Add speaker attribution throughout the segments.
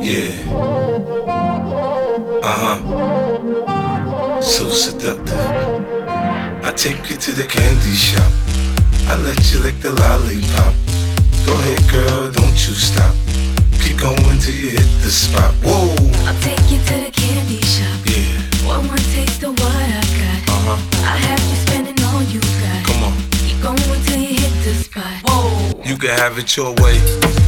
Speaker 1: Yeah. Uh huh. So seductive. I take you to the candy shop. I let you lick the lollipop. Go ahead, girl, don't you stop. Keep going till you hit the spot. Whoa.
Speaker 2: I'll take you to the candy shop.
Speaker 1: Yeah.
Speaker 2: One more taste of what I got.
Speaker 1: Uh huh.
Speaker 2: I have you spending all you got.
Speaker 1: Come on.
Speaker 2: Keep going till you hit the spot. Whoa.
Speaker 1: You can have it your way.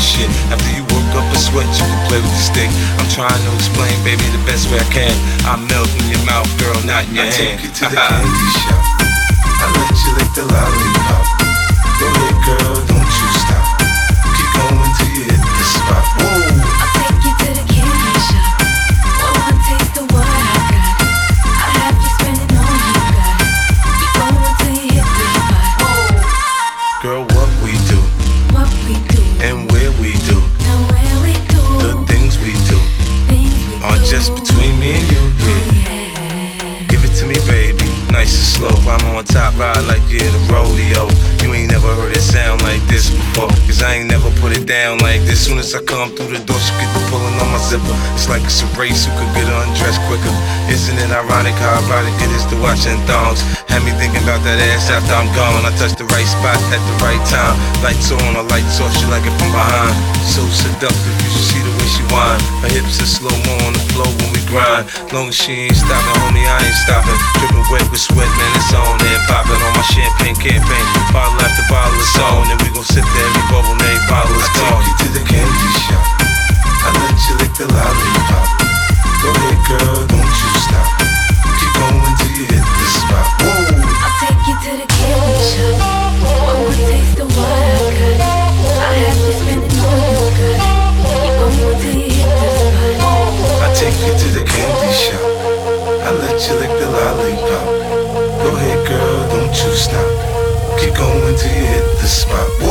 Speaker 1: this shit. After you work up a sweat, you can play with the stick. I'm trying to explain, baby, the best way I can. I melt in your mouth, girl, not in your
Speaker 3: I
Speaker 1: hand.
Speaker 3: take you to the candy shop. I let you lick the lollipop.
Speaker 1: Between me and you. Yeah. Give it to me, baby. Nice and slow. I'm on top, ride like you're the rodeo. You ain't never heard it sound like this before. Cause I ain't never put it down like this. Soon as I come through the door, she get to pulling on my zipper. It's like it's a race who could get undressed quicker. Isn't it ironic how ironic it is to watching thongs? Had me thinking about that ass after I'm gone. I touch the right spot at the right time. Lights on, or lights off, she like it from behind. So seductive, you should see the way she whine. Her hips are slow mo on the floor grind. Long as she ain't stopping, homie, I ain't stopping. Dripping wet with sweat, man, it's on and popping on my
Speaker 3: pop.